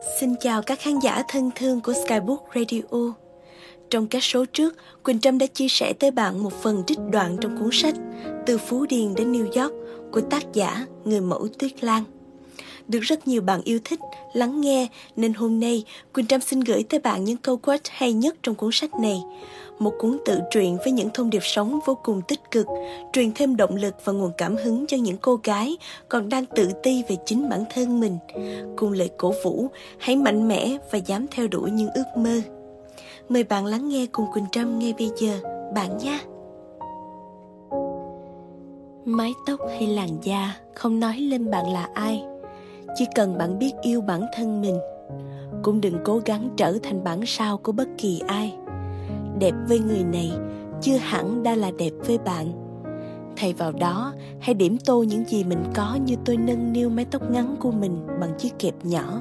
Xin chào các khán giả thân thương của Skybook Radio. Trong các số trước, Quỳnh Trâm đã chia sẻ tới bạn một phần trích đoạn trong cuốn sách Từ Phú Điền đến New York của tác giả người mẫu Tuyết Lan. Được rất nhiều bạn yêu thích, lắng nghe nên hôm nay Quỳnh Trâm xin gửi tới bạn những câu quote hay nhất trong cuốn sách này một cuốn tự truyện với những thông điệp sống vô cùng tích cực, truyền thêm động lực và nguồn cảm hứng cho những cô gái còn đang tự ti về chính bản thân mình. Cùng lời cổ vũ, hãy mạnh mẽ và dám theo đuổi những ước mơ. Mời bạn lắng nghe cùng Quỳnh Trâm ngay bây giờ, bạn nhé! Mái tóc hay làn da không nói lên bạn là ai, chỉ cần bạn biết yêu bản thân mình. Cũng đừng cố gắng trở thành bản sao của bất kỳ ai đẹp với người này chưa hẳn đã là đẹp với bạn. Thay vào đó, hãy điểm tô những gì mình có như tôi nâng niu mái tóc ngắn của mình bằng chiếc kẹp nhỏ.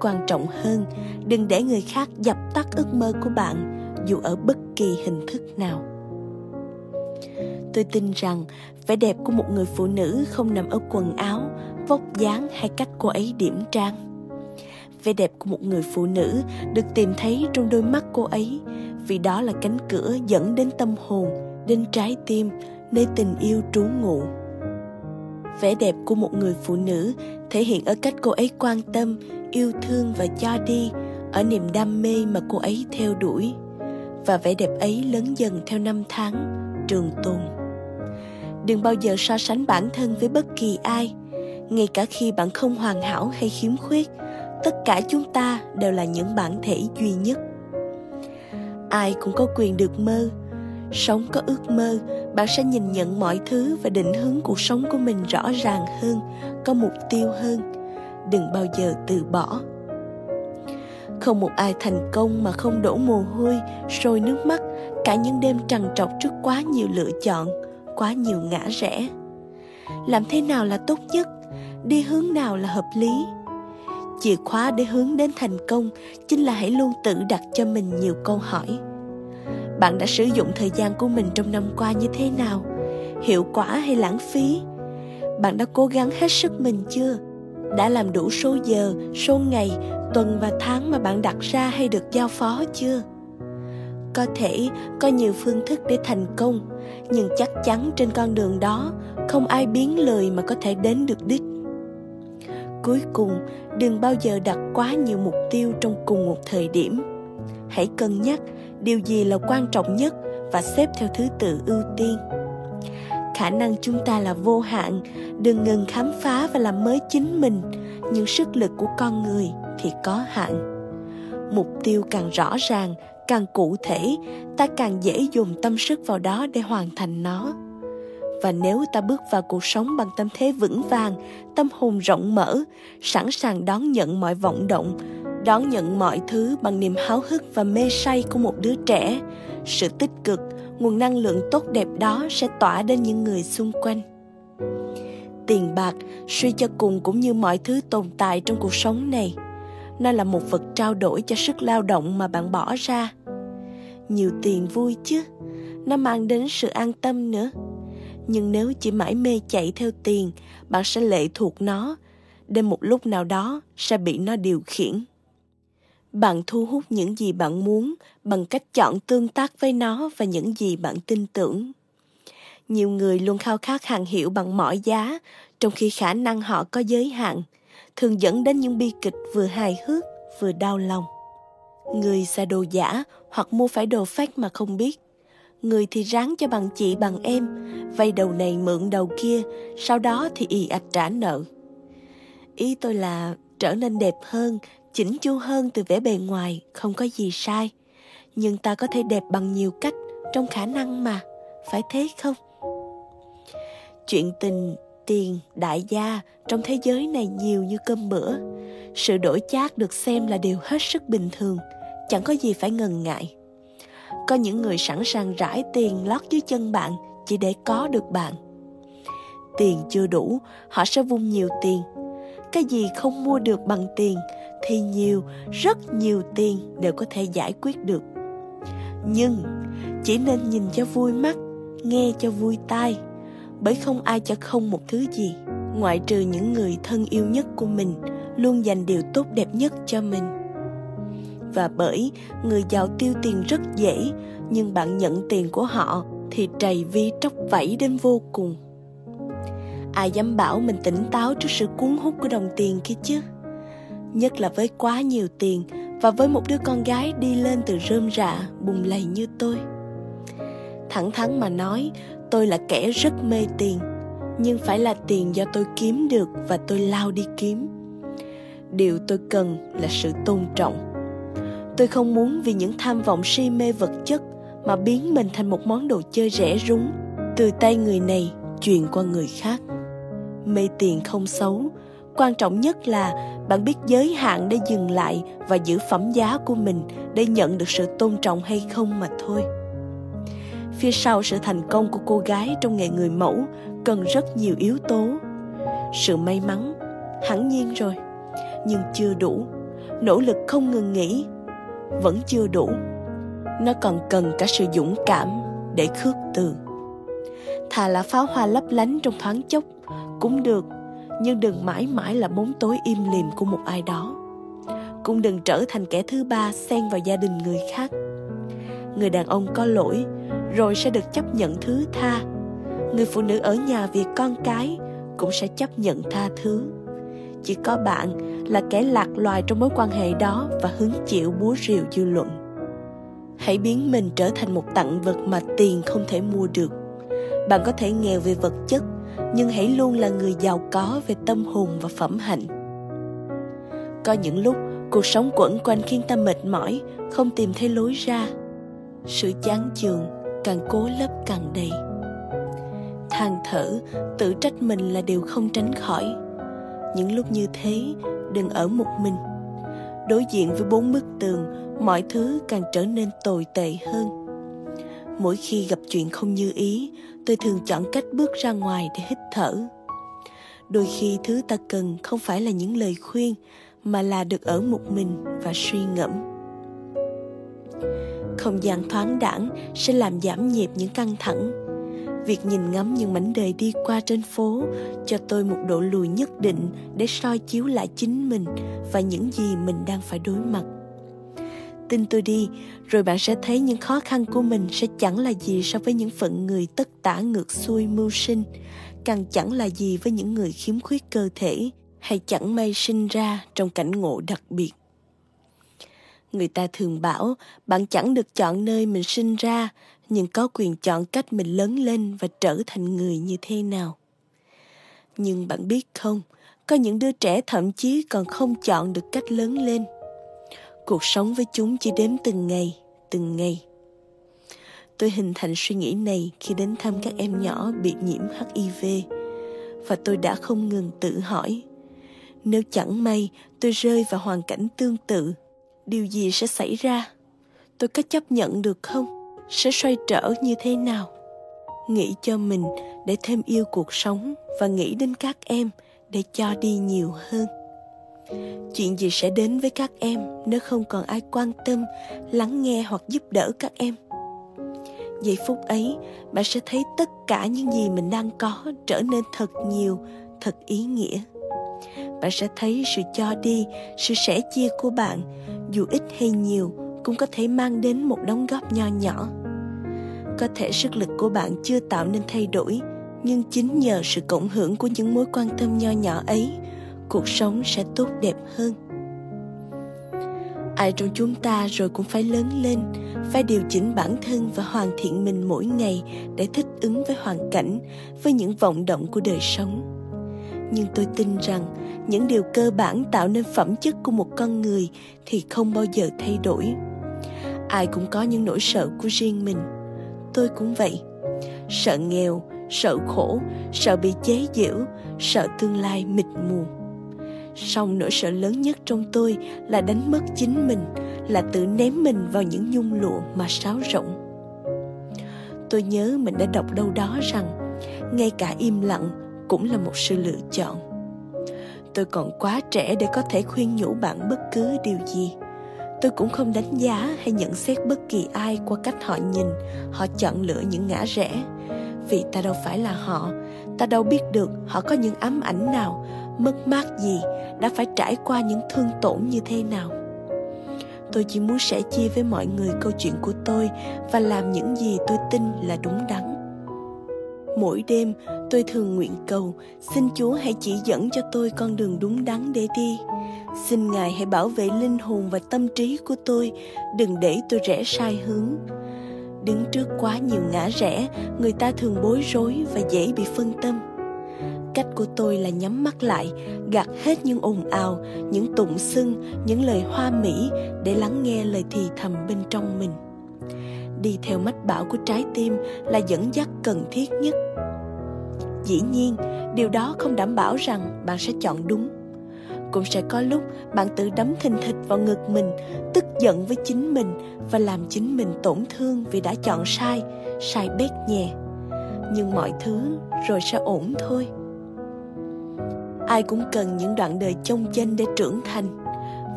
Quan trọng hơn, đừng để người khác dập tắt ước mơ của bạn, dù ở bất kỳ hình thức nào. Tôi tin rằng, vẻ đẹp của một người phụ nữ không nằm ở quần áo, vóc dáng hay cách cô ấy điểm trang. Vẻ đẹp của một người phụ nữ được tìm thấy trong đôi mắt cô ấy vì đó là cánh cửa dẫn đến tâm hồn, đến trái tim, nơi tình yêu trú ngụ. Vẻ đẹp của một người phụ nữ thể hiện ở cách cô ấy quan tâm, yêu thương và cho đi, ở niềm đam mê mà cô ấy theo đuổi. Và vẻ đẹp ấy lớn dần theo năm tháng, trường tồn. Đừng bao giờ so sánh bản thân với bất kỳ ai, ngay cả khi bạn không hoàn hảo hay khiếm khuyết, tất cả chúng ta đều là những bản thể duy nhất ai cũng có quyền được mơ. Sống có ước mơ, bạn sẽ nhìn nhận mọi thứ và định hướng cuộc sống của mình rõ ràng hơn, có mục tiêu hơn. Đừng bao giờ từ bỏ. Không một ai thành công mà không đổ mồ hôi, sôi nước mắt. Cả những đêm trằn trọc trước quá nhiều lựa chọn, quá nhiều ngã rẽ. Làm thế nào là tốt nhất? Đi hướng nào là hợp lý? Chìa khóa để hướng đến thành công, chính là hãy luôn tự đặt cho mình nhiều câu hỏi. Bạn đã sử dụng thời gian của mình trong năm qua như thế nào? Hiệu quả hay lãng phí? Bạn đã cố gắng hết sức mình chưa? Đã làm đủ số giờ, số ngày, tuần và tháng mà bạn đặt ra hay được giao phó chưa? Có thể có nhiều phương thức để thành công, nhưng chắc chắn trên con đường đó, không ai biến lời mà có thể đến được đích cuối cùng, đừng bao giờ đặt quá nhiều mục tiêu trong cùng một thời điểm. Hãy cân nhắc điều gì là quan trọng nhất và xếp theo thứ tự ưu tiên. Khả năng chúng ta là vô hạn, đừng ngừng khám phá và làm mới chính mình. Nhưng sức lực của con người thì có hạn. Mục tiêu càng rõ ràng, càng cụ thể, ta càng dễ dùng tâm sức vào đó để hoàn thành nó và nếu ta bước vào cuộc sống bằng tâm thế vững vàng, tâm hồn rộng mở, sẵn sàng đón nhận mọi vọng động, đón nhận mọi thứ bằng niềm háo hức và mê say của một đứa trẻ, sự tích cực, nguồn năng lượng tốt đẹp đó sẽ tỏa đến những người xung quanh. Tiền bạc, suy cho cùng cũng như mọi thứ tồn tại trong cuộc sống này. Nó là một vật trao đổi cho sức lao động mà bạn bỏ ra. Nhiều tiền vui chứ, nó mang đến sự an tâm nữa nhưng nếu chỉ mãi mê chạy theo tiền, bạn sẽ lệ thuộc nó. Đến một lúc nào đó, sẽ bị nó điều khiển. Bạn thu hút những gì bạn muốn bằng cách chọn tương tác với nó và những gì bạn tin tưởng. Nhiều người luôn khao khát hàng hiệu bằng mọi giá, trong khi khả năng họ có giới hạn, thường dẫn đến những bi kịch vừa hài hước, vừa đau lòng. Người xa đồ giả hoặc mua phải đồ fake mà không biết người thì ráng cho bằng chị bằng em, vay đầu này mượn đầu kia, sau đó thì ì ạch trả nợ. Ý tôi là trở nên đẹp hơn, chỉnh chu hơn từ vẻ bề ngoài, không có gì sai. Nhưng ta có thể đẹp bằng nhiều cách, trong khả năng mà, phải thế không? Chuyện tình, tiền, đại gia trong thế giới này nhiều như cơm bữa. Sự đổi chác được xem là điều hết sức bình thường, chẳng có gì phải ngần ngại có những người sẵn sàng rải tiền lót dưới chân bạn chỉ để có được bạn. Tiền chưa đủ, họ sẽ vung nhiều tiền. Cái gì không mua được bằng tiền thì nhiều, rất nhiều tiền đều có thể giải quyết được. Nhưng chỉ nên nhìn cho vui mắt, nghe cho vui tai, bởi không ai cho không một thứ gì, ngoại trừ những người thân yêu nhất của mình luôn dành điều tốt đẹp nhất cho mình và bởi người giàu tiêu tiền rất dễ, nhưng bạn nhận tiền của họ thì trầy vi tróc vẫy đến vô cùng. Ai dám bảo mình tỉnh táo trước sự cuốn hút của đồng tiền kia chứ? Nhất là với quá nhiều tiền và với một đứa con gái đi lên từ rơm rạ bùng lầy như tôi. Thẳng thắn mà nói, tôi là kẻ rất mê tiền, nhưng phải là tiền do tôi kiếm được và tôi lao đi kiếm. Điều tôi cần là sự tôn trọng tôi không muốn vì những tham vọng si mê vật chất mà biến mình thành một món đồ chơi rẻ rúng. Từ tay người này truyền qua người khác. Mê tiền không xấu. Quan trọng nhất là bạn biết giới hạn để dừng lại và giữ phẩm giá của mình để nhận được sự tôn trọng hay không mà thôi. Phía sau sự thành công của cô gái trong nghề người mẫu cần rất nhiều yếu tố. Sự may mắn. Hẳn nhiên rồi. Nhưng chưa đủ. Nỗ lực không ngừng nghỉ vẫn chưa đủ. Nó còn cần cả sự dũng cảm để khước từ. Thà là pháo hoa lấp lánh trong thoáng chốc cũng được, nhưng đừng mãi mãi là bóng tối im lìm của một ai đó. Cũng đừng trở thành kẻ thứ ba xen vào gia đình người khác. Người đàn ông có lỗi, rồi sẽ được chấp nhận thứ tha. Người phụ nữ ở nhà vì con cái cũng sẽ chấp nhận tha thứ. Chỉ có bạn là kẻ lạc loài trong mối quan hệ đó và hứng chịu búa rìu dư luận. Hãy biến mình trở thành một tặng vật mà tiền không thể mua được. Bạn có thể nghèo về vật chất, nhưng hãy luôn là người giàu có về tâm hồn và phẩm hạnh. Có những lúc, cuộc sống quẩn quanh khiến ta mệt mỏi, không tìm thấy lối ra. Sự chán chường càng cố lấp càng đầy. Than thở, tự trách mình là điều không tránh khỏi những lúc như thế, đừng ở một mình. Đối diện với bốn bức tường, mọi thứ càng trở nên tồi tệ hơn. Mỗi khi gặp chuyện không như ý, tôi thường chọn cách bước ra ngoài để hít thở. Đôi khi thứ ta cần không phải là những lời khuyên, mà là được ở một mình và suy ngẫm. Không gian thoáng đãng sẽ làm giảm nhịp những căng thẳng việc nhìn ngắm những mảnh đời đi qua trên phố cho tôi một độ lùi nhất định để soi chiếu lại chính mình và những gì mình đang phải đối mặt. Tin tôi đi, rồi bạn sẽ thấy những khó khăn của mình sẽ chẳng là gì so với những phận người tất tả ngược xuôi mưu sinh, càng chẳng là gì với những người khiếm khuyết cơ thể hay chẳng may sinh ra trong cảnh ngộ đặc biệt. Người ta thường bảo, bạn chẳng được chọn nơi mình sinh ra nhưng có quyền chọn cách mình lớn lên và trở thành người như thế nào. Nhưng bạn biết không, có những đứa trẻ thậm chí còn không chọn được cách lớn lên. Cuộc sống với chúng chỉ đếm từng ngày từng ngày. Tôi hình thành suy nghĩ này khi đến thăm các em nhỏ bị nhiễm hiv và tôi đã không ngừng tự hỏi, nếu chẳng may tôi rơi vào hoàn cảnh tương tự, điều gì sẽ xảy ra? Tôi có chấp nhận được không? Sẽ xoay trở như thế nào? Nghĩ cho mình để thêm yêu cuộc sống và nghĩ đến các em để cho đi nhiều hơn. Chuyện gì sẽ đến với các em nếu không còn ai quan tâm, lắng nghe hoặc giúp đỡ các em? Giây phút ấy, bạn sẽ thấy tất cả những gì mình đang có trở nên thật nhiều, thật ý nghĩa. Bạn sẽ thấy sự cho đi, sự sẻ chia của bạn, dù ít hay nhiều, cũng có thể mang đến một đóng góp nho nhỏ có thể sức lực của bạn chưa tạo nên thay đổi, nhưng chính nhờ sự cộng hưởng của những mối quan tâm nho nhỏ ấy, cuộc sống sẽ tốt đẹp hơn. Ai trong chúng ta rồi cũng phải lớn lên, phải điều chỉnh bản thân và hoàn thiện mình mỗi ngày để thích ứng với hoàn cảnh, với những vọng động của đời sống. Nhưng tôi tin rằng, những điều cơ bản tạo nên phẩm chất của một con người thì không bao giờ thay đổi. Ai cũng có những nỗi sợ của riêng mình tôi cũng vậy. Sợ nghèo, sợ khổ, sợ bị chế giễu, sợ tương lai mịt mù. Song nỗi sợ lớn nhất trong tôi là đánh mất chính mình, là tự ném mình vào những nhung lụa mà sáo rộng tôi nhớ mình đã đọc đâu đó rằng, ngay cả im lặng cũng là một sự lựa chọn. Tôi còn quá trẻ để có thể khuyên nhủ bạn bất cứ điều gì tôi cũng không đánh giá hay nhận xét bất kỳ ai qua cách họ nhìn, họ chọn lựa những ngã rẽ. Vì ta đâu phải là họ, ta đâu biết được họ có những ám ảnh nào, mất mát gì, đã phải trải qua những thương tổn như thế nào. Tôi chỉ muốn sẻ chia với mọi người câu chuyện của tôi và làm những gì tôi tin là đúng đắn mỗi đêm, tôi thường nguyện cầu, xin chúa hãy chỉ dẫn cho tôi con đường đúng đắn để đi. Xin ngài hãy bảo vệ linh hồn và tâm trí của tôi, đừng để tôi rẽ sai hướng. Đứng trước quá nhiều ngã rẽ, người ta thường bối rối và dễ bị phân tâm. Cách của tôi là nhắm mắt lại, gạt hết những ồn ào, những tụng xưng, những lời hoa mỹ để lắng nghe lời thì thầm bên trong mình đi theo mách bảo của trái tim là dẫn dắt cần thiết nhất. Dĩ nhiên, điều đó không đảm bảo rằng bạn sẽ chọn đúng. Cũng sẽ có lúc bạn tự đấm thình thịch vào ngực mình, tức giận với chính mình và làm chính mình tổn thương vì đã chọn sai sai bét nhè. Nhưng mọi thứ rồi sẽ ổn thôi. Ai cũng cần những đoạn đời chông chênh để trưởng thành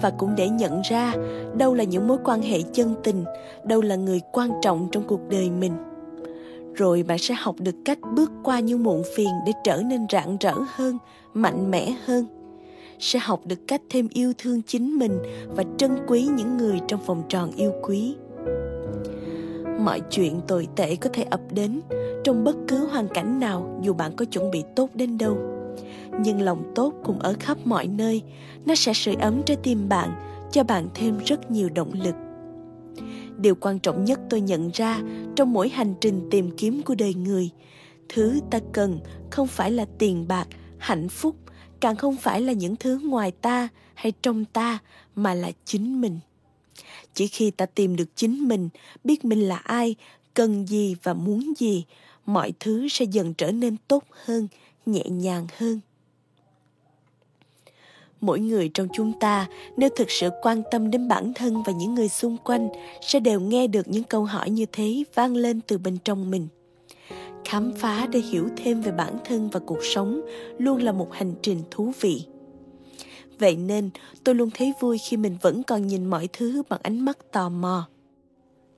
và cũng để nhận ra đâu là những mối quan hệ chân tình, đâu là người quan trọng trong cuộc đời mình. Rồi bạn sẽ học được cách bước qua những muộn phiền để trở nên rạng rỡ hơn, mạnh mẽ hơn. Sẽ học được cách thêm yêu thương chính mình và trân quý những người trong vòng tròn yêu quý. Mọi chuyện tồi tệ có thể ập đến trong bất cứ hoàn cảnh nào dù bạn có chuẩn bị tốt đến đâu nhưng lòng tốt cũng ở khắp mọi nơi. Nó sẽ sưởi ấm trái tim bạn, cho bạn thêm rất nhiều động lực. Điều quan trọng nhất tôi nhận ra trong mỗi hành trình tìm kiếm của đời người, thứ ta cần không phải là tiền bạc, hạnh phúc, càng không phải là những thứ ngoài ta hay trong ta mà là chính mình. Chỉ khi ta tìm được chính mình, biết mình là ai, cần gì và muốn gì, mọi thứ sẽ dần trở nên tốt hơn nhẹ nhàng hơn. Mỗi người trong chúng ta, nếu thực sự quan tâm đến bản thân và những người xung quanh, sẽ đều nghe được những câu hỏi như thế vang lên từ bên trong mình. Khám phá để hiểu thêm về bản thân và cuộc sống luôn là một hành trình thú vị. Vậy nên, tôi luôn thấy vui khi mình vẫn còn nhìn mọi thứ bằng ánh mắt tò mò.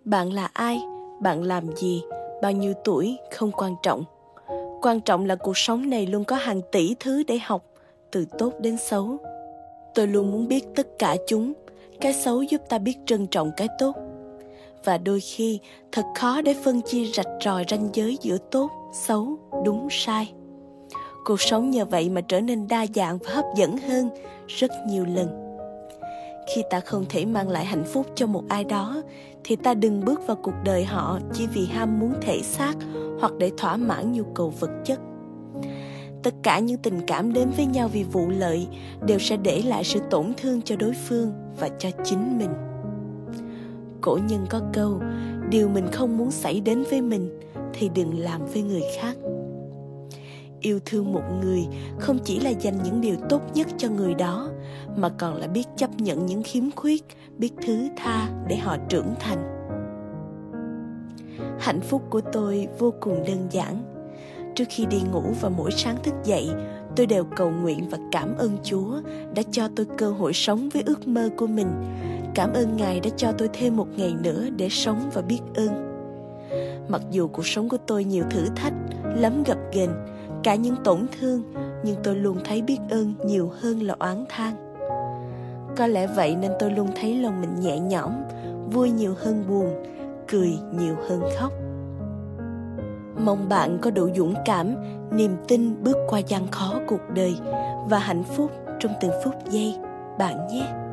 Bạn là ai? Bạn làm gì? Bao nhiêu tuổi? Không quan trọng quan trọng là cuộc sống này luôn có hàng tỷ thứ để học, từ tốt đến xấu. Tôi luôn muốn biết tất cả chúng, cái xấu giúp ta biết trân trọng cái tốt. Và đôi khi, thật khó để phân chia rạch ròi ranh giới giữa tốt, xấu, đúng, sai. Cuộc sống nhờ vậy mà trở nên đa dạng và hấp dẫn hơn rất nhiều lần. Khi ta không thể mang lại hạnh phúc cho một ai đó thì ta đừng bước vào cuộc đời họ chỉ vì ham muốn thể xác hoặc để thỏa mãn nhu cầu vật chất. Tất cả những tình cảm đến với nhau vì vụ lợi đều sẽ để lại sự tổn thương cho đối phương và cho chính mình. Cổ nhân có câu, điều mình không muốn xảy đến với mình thì đừng làm với người khác yêu thương một người không chỉ là dành những điều tốt nhất cho người đó, mà còn là biết chấp nhận những khiếm khuyết, biết thứ tha để họ trưởng thành. Hạnh phúc của tôi vô cùng đơn giản. Trước khi đi ngủ và mỗi sáng thức dậy, tôi đều cầu nguyện và cảm ơn chúa đã cho tôi cơ hội sống với ước mơ của mình. Cảm ơn ngài đã cho tôi thêm một ngày nữa để sống và biết ơn. Mặc dù cuộc sống của tôi nhiều thử thách, lắm gập ghềnh cả những tổn thương, nhưng tôi luôn thấy biết ơn nhiều hơn là oán than có lẽ vậy nên tôi luôn thấy lòng mình nhẹ nhõm, vui nhiều hơn buồn, cười nhiều hơn khóc. Mong bạn có đủ dũng cảm, niềm tin bước qua gian khó cuộc đời và hạnh phúc trong từng phút giây, bạn nhé.